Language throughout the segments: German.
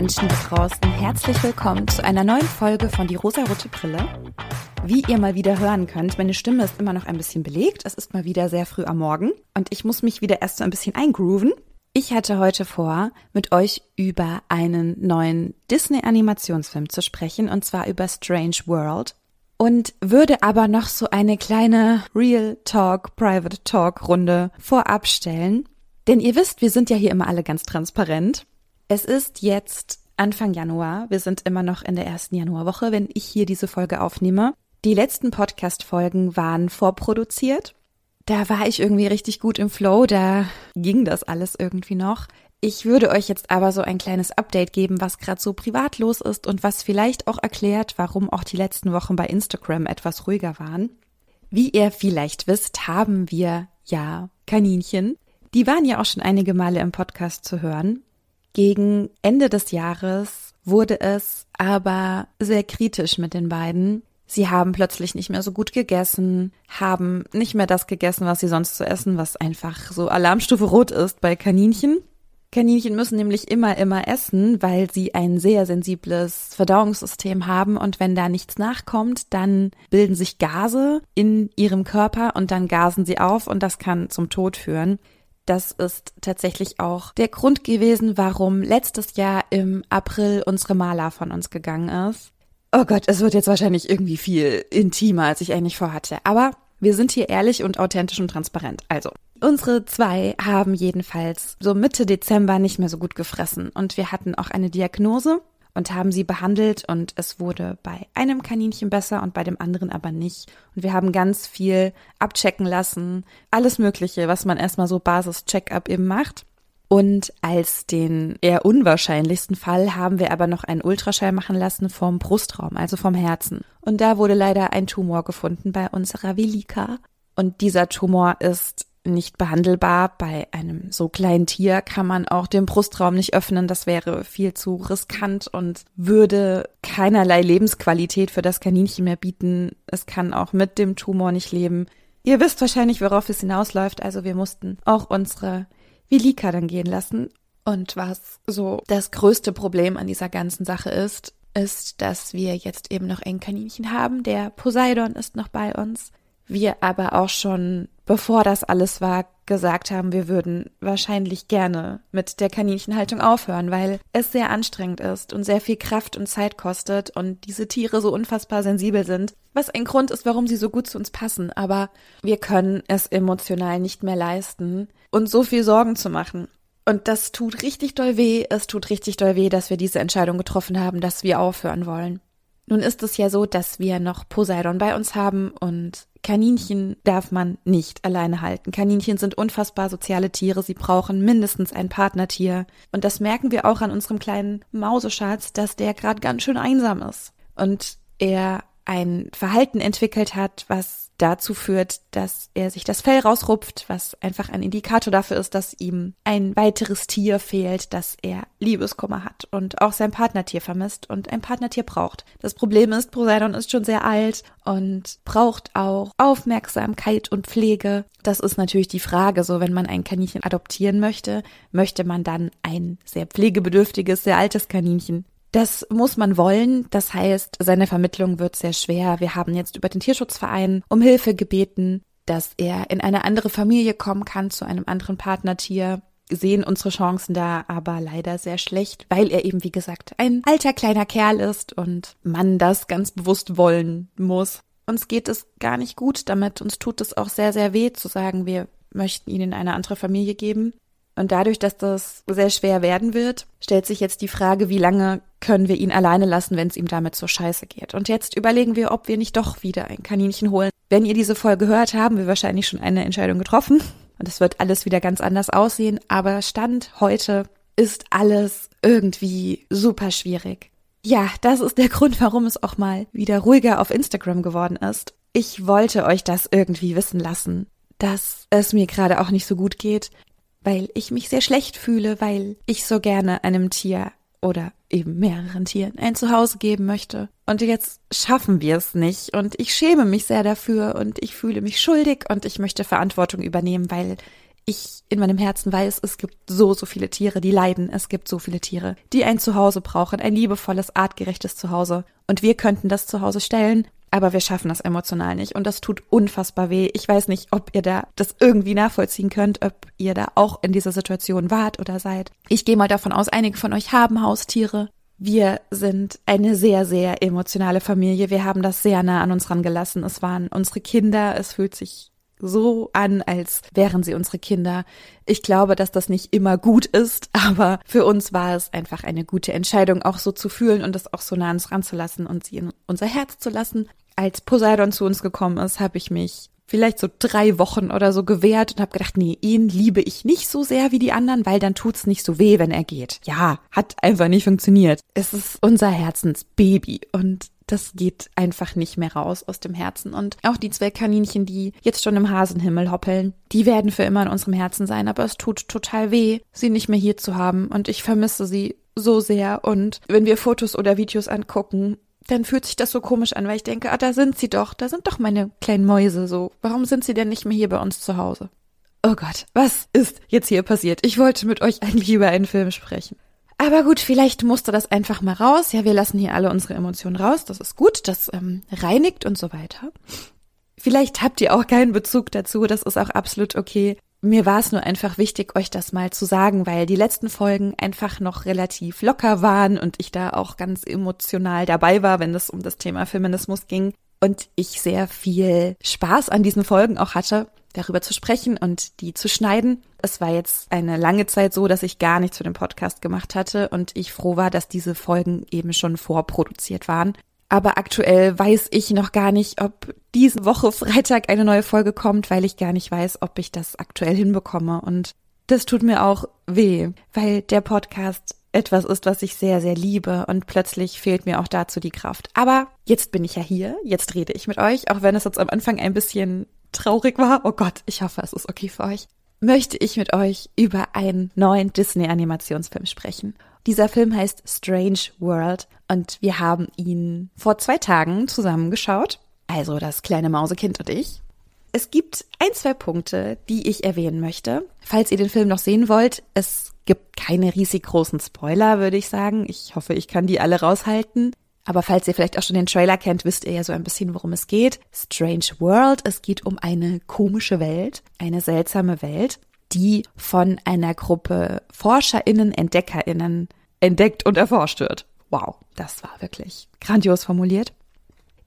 Menschen da draußen, herzlich willkommen zu einer neuen Folge von Die rosarote Brille. Wie ihr mal wieder hören könnt, meine Stimme ist immer noch ein bisschen belegt. Es ist mal wieder sehr früh am Morgen und ich muss mich wieder erst so ein bisschen eingrooven. Ich hatte heute vor, mit euch über einen neuen Disney-Animationsfilm zu sprechen, und zwar über Strange World. Und würde aber noch so eine kleine Real Talk, Private Talk Runde vorab stellen. Denn ihr wisst, wir sind ja hier immer alle ganz transparent. Es ist jetzt Anfang Januar. Wir sind immer noch in der ersten Januarwoche, wenn ich hier diese Folge aufnehme. Die letzten Podcast-Folgen waren vorproduziert. Da war ich irgendwie richtig gut im Flow, da ging das alles irgendwie noch. Ich würde euch jetzt aber so ein kleines Update geben, was gerade so privat los ist und was vielleicht auch erklärt, warum auch die letzten Wochen bei Instagram etwas ruhiger waren. Wie ihr vielleicht wisst, haben wir ja Kaninchen. Die waren ja auch schon einige Male im Podcast zu hören. Gegen Ende des Jahres wurde es aber sehr kritisch mit den beiden. Sie haben plötzlich nicht mehr so gut gegessen, haben nicht mehr das gegessen, was sie sonst zu essen, was einfach so Alarmstufe rot ist bei Kaninchen. Kaninchen müssen nämlich immer, immer essen, weil sie ein sehr sensibles Verdauungssystem haben und wenn da nichts nachkommt, dann bilden sich Gase in ihrem Körper und dann gasen sie auf und das kann zum Tod führen. Das ist tatsächlich auch der Grund gewesen, warum letztes Jahr im April unsere Maler von uns gegangen ist. Oh Gott, es wird jetzt wahrscheinlich irgendwie viel intimer, als ich eigentlich vorhatte. Aber wir sind hier ehrlich und authentisch und transparent. Also, unsere zwei haben jedenfalls so Mitte Dezember nicht mehr so gut gefressen und wir hatten auch eine Diagnose und haben sie behandelt und es wurde bei einem Kaninchen besser und bei dem anderen aber nicht. Und wir haben ganz viel abchecken lassen, alles Mögliche, was man erstmal so Basis-Check-up eben macht. Und als den eher unwahrscheinlichsten Fall haben wir aber noch einen Ultraschall machen lassen vom Brustraum, also vom Herzen. Und da wurde leider ein Tumor gefunden bei unserer Velika. Und dieser Tumor ist nicht behandelbar. Bei einem so kleinen Tier kann man auch den Brustraum nicht öffnen. Das wäre viel zu riskant und würde keinerlei Lebensqualität für das Kaninchen mehr bieten. Es kann auch mit dem Tumor nicht leben. Ihr wisst wahrscheinlich, worauf es hinausläuft. Also wir mussten auch unsere Vilika dann gehen lassen. Und was so das größte Problem an dieser ganzen Sache ist, ist, dass wir jetzt eben noch ein Kaninchen haben. Der Poseidon ist noch bei uns. Wir aber auch schon bevor das alles war, gesagt haben, wir würden wahrscheinlich gerne mit der Kaninchenhaltung aufhören, weil es sehr anstrengend ist und sehr viel Kraft und Zeit kostet und diese Tiere so unfassbar sensibel sind, was ein Grund ist, warum sie so gut zu uns passen. Aber wir können es emotional nicht mehr leisten, uns so viel Sorgen zu machen. Und das tut richtig doll weh. Es tut richtig doll weh, dass wir diese Entscheidung getroffen haben, dass wir aufhören wollen. Nun ist es ja so, dass wir noch Poseidon bei uns haben und Kaninchen darf man nicht alleine halten. Kaninchen sind unfassbar soziale Tiere. Sie brauchen mindestens ein Partnertier. Und das merken wir auch an unserem kleinen Mauseschatz, dass der gerade ganz schön einsam ist. Und er ein Verhalten entwickelt hat, was dazu führt, dass er sich das Fell rausrupft, was einfach ein Indikator dafür ist, dass ihm ein weiteres Tier fehlt, dass er Liebeskummer hat und auch sein Partnertier vermisst und ein Partnertier braucht. Das Problem ist, Poseidon ist schon sehr alt und braucht auch Aufmerksamkeit und Pflege. Das ist natürlich die Frage, so wenn man ein Kaninchen adoptieren möchte, möchte man dann ein sehr pflegebedürftiges, sehr altes Kaninchen das muss man wollen. Das heißt, seine Vermittlung wird sehr schwer. Wir haben jetzt über den Tierschutzverein um Hilfe gebeten, dass er in eine andere Familie kommen kann, zu einem anderen Partnertier. Sehen unsere Chancen da aber leider sehr schlecht, weil er eben, wie gesagt, ein alter kleiner Kerl ist und man das ganz bewusst wollen muss. Uns geht es gar nicht gut damit. Uns tut es auch sehr, sehr weh zu sagen, wir möchten ihn in eine andere Familie geben. Und dadurch, dass das sehr schwer werden wird, stellt sich jetzt die Frage, wie lange können wir ihn alleine lassen, wenn es ihm damit so scheiße geht. Und jetzt überlegen wir, ob wir nicht doch wieder ein Kaninchen holen. Wenn ihr diese Folge hört, haben wir wahrscheinlich schon eine Entscheidung getroffen. Und es wird alles wieder ganz anders aussehen. Aber Stand heute ist alles irgendwie super schwierig. Ja, das ist der Grund, warum es auch mal wieder ruhiger auf Instagram geworden ist. Ich wollte euch das irgendwie wissen lassen, dass es mir gerade auch nicht so gut geht weil ich mich sehr schlecht fühle, weil ich so gerne einem Tier oder eben mehreren Tieren ein Zuhause geben möchte. Und jetzt schaffen wir es nicht und ich schäme mich sehr dafür und ich fühle mich schuldig und ich möchte Verantwortung übernehmen, weil ich in meinem Herzen weiß, es gibt so, so viele Tiere, die leiden. Es gibt so viele Tiere, die ein Zuhause brauchen, ein liebevolles, artgerechtes Zuhause. Und wir könnten das Zuhause stellen, aber wir schaffen das emotional nicht und das tut unfassbar weh. Ich weiß nicht, ob ihr da das irgendwie nachvollziehen könnt, ob ihr da auch in dieser Situation wart oder seid. Ich gehe mal davon aus, einige von euch haben Haustiere. Wir sind eine sehr, sehr emotionale Familie. Wir haben das sehr nah an uns rangelassen. Es waren unsere Kinder. Es fühlt sich so an, als wären sie unsere Kinder. Ich glaube, dass das nicht immer gut ist, aber für uns war es einfach eine gute Entscheidung, auch so zu fühlen und das auch so nah an uns ranzulassen und sie in unser Herz zu lassen als Poseidon zu uns gekommen ist, habe ich mich vielleicht so drei Wochen oder so gewehrt und habe gedacht, nee, ihn liebe ich nicht so sehr wie die anderen, weil dann tut's nicht so weh, wenn er geht. Ja, hat einfach nicht funktioniert. Es ist unser Herzensbaby und das geht einfach nicht mehr raus aus dem Herzen. Und auch die zwei Kaninchen, die jetzt schon im Hasenhimmel hoppeln, die werden für immer in unserem Herzen sein. Aber es tut total weh, sie nicht mehr hier zu haben. Und ich vermisse sie so sehr. Und wenn wir Fotos oder Videos angucken, dann fühlt sich das so komisch an, weil ich denke, ah, da sind sie doch, da sind doch meine kleinen Mäuse so. Warum sind sie denn nicht mehr hier bei uns zu Hause? Oh Gott, was ist jetzt hier passiert? Ich wollte mit euch eigentlich über einen Film sprechen. Aber gut, vielleicht musste das einfach mal raus. Ja, wir lassen hier alle unsere Emotionen raus. Das ist gut. Das ähm, reinigt und so weiter. Vielleicht habt ihr auch keinen Bezug dazu. Das ist auch absolut okay. Mir war es nur einfach wichtig, euch das mal zu sagen, weil die letzten Folgen einfach noch relativ locker waren und ich da auch ganz emotional dabei war, wenn es um das Thema Feminismus ging und ich sehr viel Spaß an diesen Folgen auch hatte, darüber zu sprechen und die zu schneiden. Es war jetzt eine lange Zeit so, dass ich gar nichts für den Podcast gemacht hatte und ich froh war, dass diese Folgen eben schon vorproduziert waren. Aber aktuell weiß ich noch gar nicht, ob diese Woche Freitag eine neue Folge kommt, weil ich gar nicht weiß, ob ich das aktuell hinbekomme. Und das tut mir auch weh, weil der Podcast etwas ist, was ich sehr, sehr liebe und plötzlich fehlt mir auch dazu die Kraft. Aber jetzt bin ich ja hier, jetzt rede ich mit euch, auch wenn es jetzt am Anfang ein bisschen traurig war. Oh Gott, ich hoffe, es ist okay für euch. Möchte ich mit euch über einen neuen Disney-Animationsfilm sprechen. Dieser Film heißt Strange World und wir haben ihn vor zwei Tagen zusammengeschaut. Also das kleine Mausekind und ich. Es gibt ein, zwei Punkte, die ich erwähnen möchte. Falls ihr den Film noch sehen wollt, es gibt keine riesig großen Spoiler, würde ich sagen. Ich hoffe, ich kann die alle raushalten. Aber falls ihr vielleicht auch schon den Trailer kennt, wisst ihr ja so ein bisschen, worum es geht. Strange World. Es geht um eine komische Welt, eine seltsame Welt die von einer Gruppe ForscherInnen, EntdeckerInnen entdeckt und erforscht wird. Wow, das war wirklich grandios formuliert.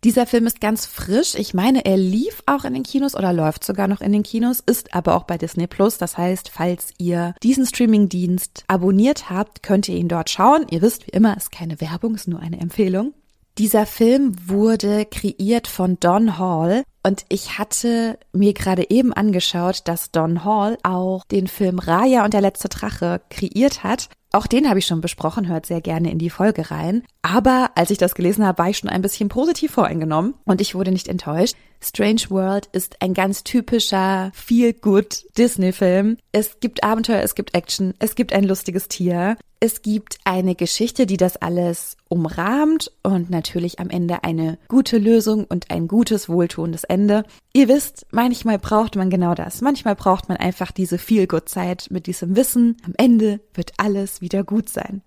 Dieser Film ist ganz frisch. Ich meine, er lief auch in den Kinos oder läuft sogar noch in den Kinos, ist aber auch bei Disney Plus. Das heißt, falls ihr diesen Streamingdienst abonniert habt, könnt ihr ihn dort schauen. Ihr wisst, wie immer, ist keine Werbung, ist nur eine Empfehlung. Dieser Film wurde kreiert von Don Hall und ich hatte mir gerade eben angeschaut, dass Don Hall auch den Film Raya und der letzte Drache kreiert hat. Auch den habe ich schon besprochen, hört sehr gerne in die Folge rein. Aber als ich das gelesen habe, war ich schon ein bisschen positiv voreingenommen und ich wurde nicht enttäuscht. Strange World ist ein ganz typischer Feel-Good Disney-Film. Es gibt Abenteuer, es gibt Action, es gibt ein lustiges Tier. Es gibt eine Geschichte, die das alles umrahmt und natürlich am Ende eine gute Lösung und ein gutes, wohltuendes Ende. Ihr wisst, manchmal braucht man genau das. Manchmal braucht man einfach diese Feel-Good-Zeit mit diesem Wissen. Am Ende wird alles wieder gut sein.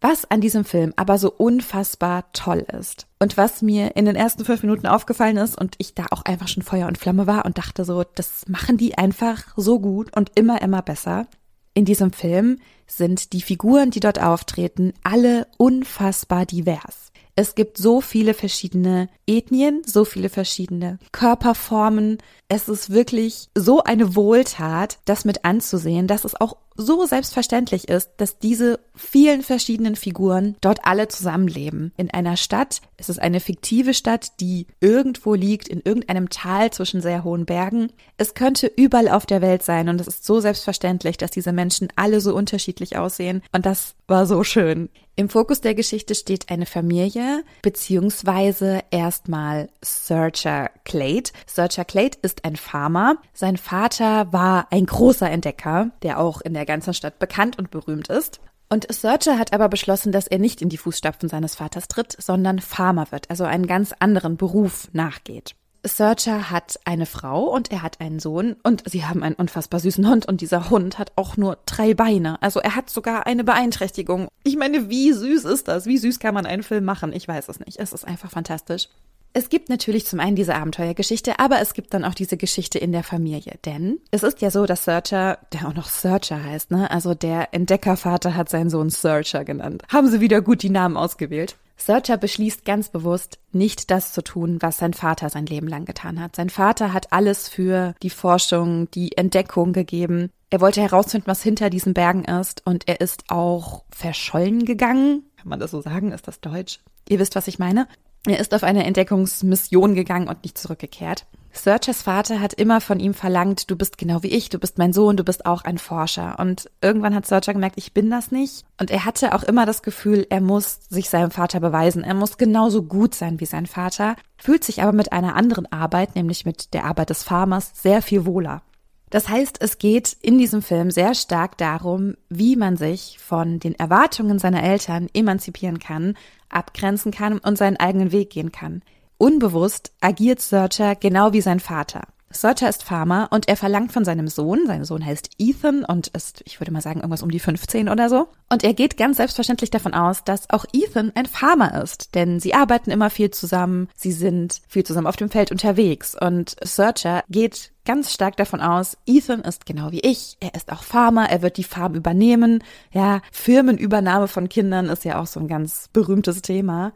Was an diesem Film aber so unfassbar toll ist und was mir in den ersten fünf Minuten aufgefallen ist und ich da auch einfach schon Feuer und Flamme war und dachte so, das machen die einfach so gut und immer, immer besser. In diesem Film sind die Figuren, die dort auftreten, alle unfassbar divers. Es gibt so viele verschiedene Ethnien, so viele verschiedene Körperformen. Es ist wirklich so eine Wohltat, das mit anzusehen, dass es auch so selbstverständlich ist, dass diese vielen verschiedenen Figuren dort alle zusammenleben. In einer Stadt, es ist eine fiktive Stadt, die irgendwo liegt, in irgendeinem Tal zwischen sehr hohen Bergen. Es könnte überall auf der Welt sein und es ist so selbstverständlich, dass diese Menschen alle so unterschiedlich aussehen und das war so schön. Im Fokus der Geschichte steht eine Familie, beziehungsweise erstmal Searcher Clade. Searcher Clade ist ein Farmer. Sein Vater war ein großer Entdecker, der auch in der ganzen Stadt bekannt und berühmt ist. Und Searcher hat aber beschlossen, dass er nicht in die Fußstapfen seines Vaters tritt, sondern Farmer wird, also einen ganz anderen Beruf nachgeht. Searcher hat eine Frau und er hat einen Sohn und sie haben einen unfassbar süßen Hund und dieser Hund hat auch nur drei Beine. Also er hat sogar eine Beeinträchtigung. Ich meine, wie süß ist das? Wie süß kann man einen Film machen? Ich weiß es nicht. Es ist einfach fantastisch. Es gibt natürlich zum einen diese Abenteuergeschichte, aber es gibt dann auch diese Geschichte in der Familie. Denn es ist ja so, dass Searcher, der auch noch Searcher heißt, ne? Also der Entdeckervater hat seinen Sohn Searcher genannt. Haben sie wieder gut die Namen ausgewählt. Searcher beschließt ganz bewusst, nicht das zu tun, was sein Vater sein Leben lang getan hat. Sein Vater hat alles für die Forschung, die Entdeckung gegeben. Er wollte herausfinden, was hinter diesen Bergen ist und er ist auch verschollen gegangen. Kann man das so sagen? Ist das Deutsch? Ihr wisst, was ich meine. Er ist auf eine Entdeckungsmission gegangen und nicht zurückgekehrt. Searchers Vater hat immer von ihm verlangt, du bist genau wie ich, du bist mein Sohn, du bist auch ein Forscher. Und irgendwann hat Searcher gemerkt, ich bin das nicht. Und er hatte auch immer das Gefühl, er muss sich seinem Vater beweisen, er muss genauso gut sein wie sein Vater, fühlt sich aber mit einer anderen Arbeit, nämlich mit der Arbeit des Farmers, sehr viel wohler. Das heißt, es geht in diesem Film sehr stark darum, wie man sich von den Erwartungen seiner Eltern emanzipieren kann, abgrenzen kann und seinen eigenen Weg gehen kann. Unbewusst agiert Searcher genau wie sein Vater. Searcher ist Farmer und er verlangt von seinem Sohn, sein Sohn heißt Ethan und ist, ich würde mal sagen, irgendwas um die 15 oder so. Und er geht ganz selbstverständlich davon aus, dass auch Ethan ein Farmer ist, denn sie arbeiten immer viel zusammen, sie sind viel zusammen auf dem Feld unterwegs und Searcher geht ganz stark davon aus, Ethan ist genau wie ich, er ist auch Farmer, er wird die Farm übernehmen. Ja, Firmenübernahme von Kindern ist ja auch so ein ganz berühmtes Thema.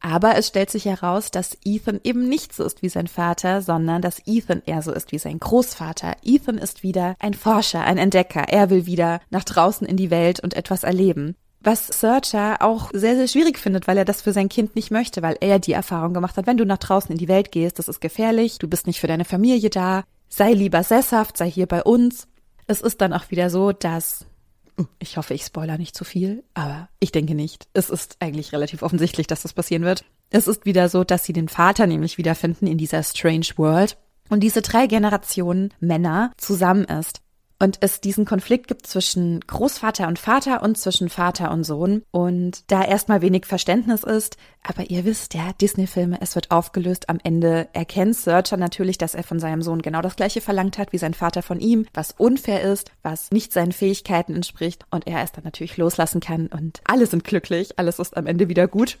Aber es stellt sich heraus, dass Ethan eben nicht so ist wie sein Vater, sondern dass Ethan eher so ist wie sein Großvater. Ethan ist wieder ein Forscher, ein Entdecker. Er will wieder nach draußen in die Welt und etwas erleben. Was Searcher auch sehr, sehr schwierig findet, weil er das für sein Kind nicht möchte, weil er die Erfahrung gemacht hat, wenn du nach draußen in die Welt gehst, das ist gefährlich, du bist nicht für deine Familie da, sei lieber sesshaft, sei hier bei uns. Es ist dann auch wieder so, dass ich hoffe, ich spoiler nicht zu viel, aber ich denke nicht. Es ist eigentlich relativ offensichtlich, dass das passieren wird. Es ist wieder so, dass sie den Vater nämlich wiederfinden in dieser Strange World und diese drei Generationen Männer zusammen ist und es diesen Konflikt gibt zwischen Großvater und Vater und zwischen Vater und Sohn. Und da erstmal wenig Verständnis ist, aber ihr wisst ja, Disney-Filme, es wird aufgelöst, am Ende erkennt Searcher natürlich, dass er von seinem Sohn genau das gleiche verlangt hat wie sein Vater von ihm, was unfair ist, was nicht seinen Fähigkeiten entspricht. Und er es dann natürlich loslassen kann. Und alle sind glücklich, alles ist am Ende wieder gut.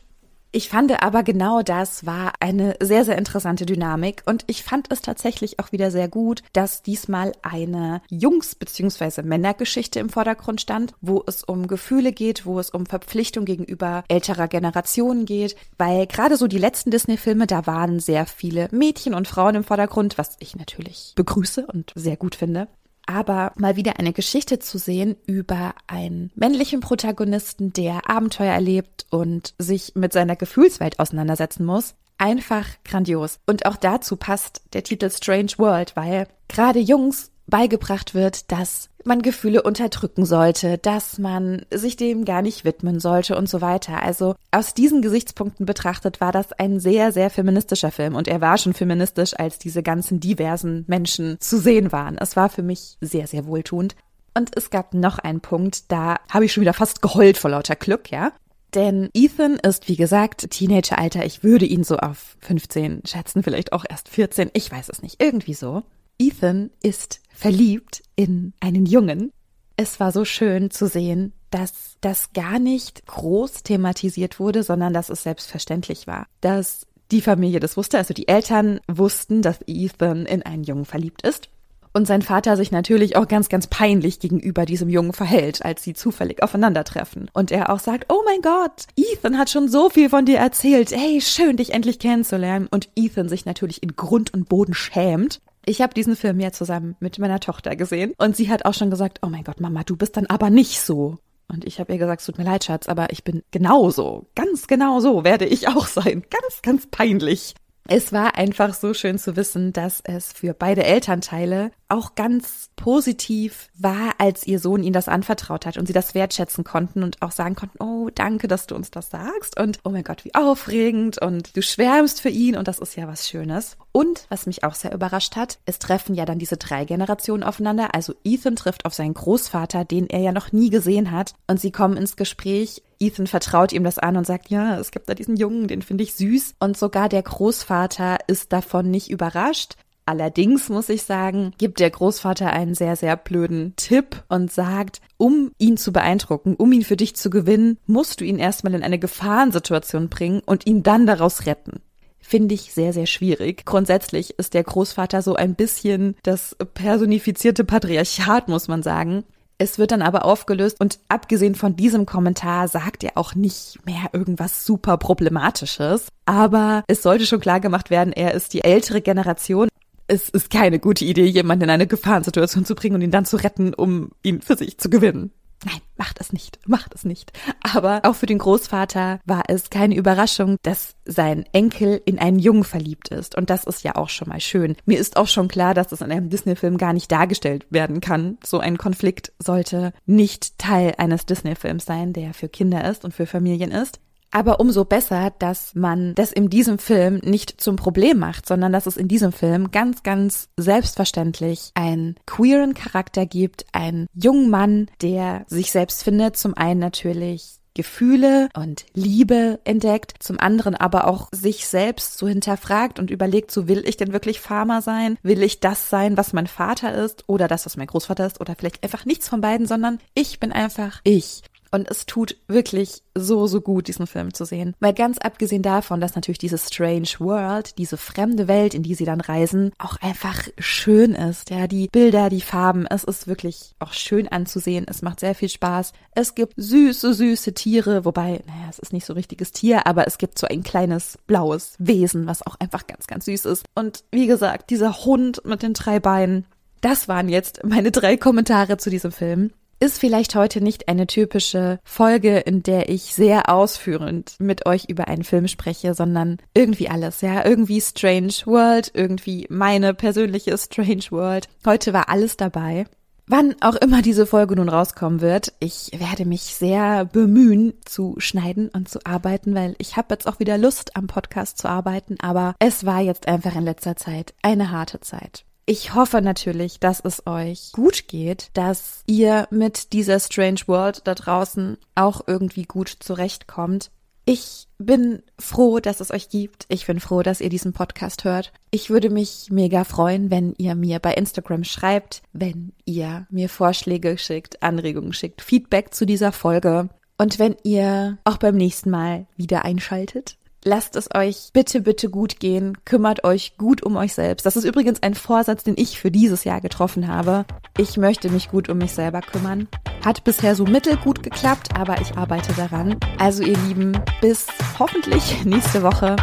Ich fand aber genau das war eine sehr, sehr interessante Dynamik und ich fand es tatsächlich auch wieder sehr gut, dass diesmal eine Jungs- bzw. Männergeschichte im Vordergrund stand, wo es um Gefühle geht, wo es um Verpflichtung gegenüber älterer Generationen geht, weil gerade so die letzten Disney-Filme, da waren sehr viele Mädchen und Frauen im Vordergrund, was ich natürlich begrüße und sehr gut finde aber mal wieder eine Geschichte zu sehen über einen männlichen Protagonisten, der Abenteuer erlebt und sich mit seiner Gefühlswelt auseinandersetzen muss. Einfach grandios. Und auch dazu passt der Titel Strange World, weil gerade Jungs beigebracht wird, dass man Gefühle unterdrücken sollte, dass man sich dem gar nicht widmen sollte und so weiter. Also aus diesen Gesichtspunkten betrachtet war das ein sehr, sehr feministischer Film und er war schon feministisch, als diese ganzen diversen Menschen zu sehen waren. Es war für mich sehr, sehr wohltuend. Und es gab noch einen Punkt, da habe ich schon wieder fast geheult vor lauter Glück, ja. Denn Ethan ist, wie gesagt, Teenageralter. Ich würde ihn so auf 15 schätzen, vielleicht auch erst 14. Ich weiß es nicht. Irgendwie so. Ethan ist verliebt in einen Jungen. Es war so schön zu sehen, dass das gar nicht groß thematisiert wurde, sondern dass es selbstverständlich war. Dass die Familie das wusste, also die Eltern wussten, dass Ethan in einen Jungen verliebt ist. Und sein Vater sich natürlich auch ganz, ganz peinlich gegenüber diesem Jungen verhält, als sie zufällig aufeinandertreffen. Und er auch sagt, oh mein Gott, Ethan hat schon so viel von dir erzählt. Hey, schön, dich endlich kennenzulernen. Und Ethan sich natürlich in Grund und Boden schämt ich habe diesen Film ja zusammen mit meiner Tochter gesehen und sie hat auch schon gesagt, oh mein Gott, Mama, du bist dann aber nicht so. Und ich habe ihr gesagt, es tut mir leid, Schatz, aber ich bin genauso, ganz genau so werde ich auch sein. Ganz, ganz peinlich. Es war einfach so schön zu wissen, dass es für beide Elternteile auch ganz positiv war, als ihr Sohn ihnen das anvertraut hat und sie das wertschätzen konnten und auch sagen konnten, oh, danke, dass du uns das sagst und oh mein Gott, wie aufregend und du schwärmst für ihn und das ist ja was Schönes. Und was mich auch sehr überrascht hat, es treffen ja dann diese drei Generationen aufeinander. Also Ethan trifft auf seinen Großvater, den er ja noch nie gesehen hat und sie kommen ins Gespräch Ethan vertraut ihm das an und sagt, ja, es gibt da diesen Jungen, den finde ich süß. Und sogar der Großvater ist davon nicht überrascht. Allerdings muss ich sagen, gibt der Großvater einen sehr, sehr blöden Tipp und sagt, um ihn zu beeindrucken, um ihn für dich zu gewinnen, musst du ihn erstmal in eine Gefahrensituation bringen und ihn dann daraus retten finde ich sehr, sehr schwierig. Grundsätzlich ist der Großvater so ein bisschen das personifizierte Patriarchat, muss man sagen. Es wird dann aber aufgelöst und abgesehen von diesem Kommentar sagt er auch nicht mehr irgendwas super problematisches. Aber es sollte schon klar gemacht werden, er ist die ältere Generation. Es ist keine gute Idee, jemanden in eine Gefahrensituation zu bringen und ihn dann zu retten, um ihn für sich zu gewinnen. Nein, mach das nicht, mach das nicht. Aber auch für den Großvater war es keine Überraschung, dass sein Enkel in einen Jungen verliebt ist. Und das ist ja auch schon mal schön. Mir ist auch schon klar, dass es in einem Disney-Film gar nicht dargestellt werden kann. So ein Konflikt sollte nicht Teil eines Disney-Films sein, der für Kinder ist und für Familien ist. Aber umso besser, dass man das in diesem Film nicht zum Problem macht, sondern dass es in diesem Film ganz, ganz selbstverständlich einen queeren Charakter gibt, einen jungen Mann, der sich selbst findet, zum einen natürlich Gefühle und Liebe entdeckt, zum anderen aber auch sich selbst so hinterfragt und überlegt, so will ich denn wirklich Farmer sein? Will ich das sein, was mein Vater ist oder das, was mein Großvater ist oder vielleicht einfach nichts von beiden, sondern ich bin einfach ich. Und es tut wirklich so, so gut, diesen Film zu sehen. Weil ganz abgesehen davon, dass natürlich diese Strange World, diese fremde Welt, in die sie dann reisen, auch einfach schön ist. Ja, die Bilder, die Farben, es ist wirklich auch schön anzusehen. Es macht sehr viel Spaß. Es gibt süße, süße Tiere, wobei, naja, es ist nicht so richtiges Tier, aber es gibt so ein kleines blaues Wesen, was auch einfach ganz, ganz süß ist. Und wie gesagt, dieser Hund mit den drei Beinen. Das waren jetzt meine drei Kommentare zu diesem Film ist vielleicht heute nicht eine typische Folge, in der ich sehr ausführend mit euch über einen Film spreche, sondern irgendwie alles, ja, irgendwie Strange World, irgendwie meine persönliche Strange World. Heute war alles dabei. Wann auch immer diese Folge nun rauskommen wird, ich werde mich sehr bemühen zu schneiden und zu arbeiten, weil ich habe jetzt auch wieder Lust am Podcast zu arbeiten, aber es war jetzt einfach in letzter Zeit eine harte Zeit. Ich hoffe natürlich, dass es euch gut geht, dass ihr mit dieser Strange World da draußen auch irgendwie gut zurechtkommt. Ich bin froh, dass es euch gibt. Ich bin froh, dass ihr diesen Podcast hört. Ich würde mich mega freuen, wenn ihr mir bei Instagram schreibt, wenn ihr mir Vorschläge schickt, Anregungen schickt, Feedback zu dieser Folge. Und wenn ihr auch beim nächsten Mal wieder einschaltet, Lasst es euch bitte, bitte gut gehen. Kümmert euch gut um euch selbst. Das ist übrigens ein Vorsatz, den ich für dieses Jahr getroffen habe. Ich möchte mich gut um mich selber kümmern. Hat bisher so mittelgut geklappt, aber ich arbeite daran. Also ihr Lieben, bis hoffentlich nächste Woche.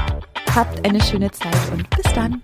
Habt eine schöne Zeit und bis dann.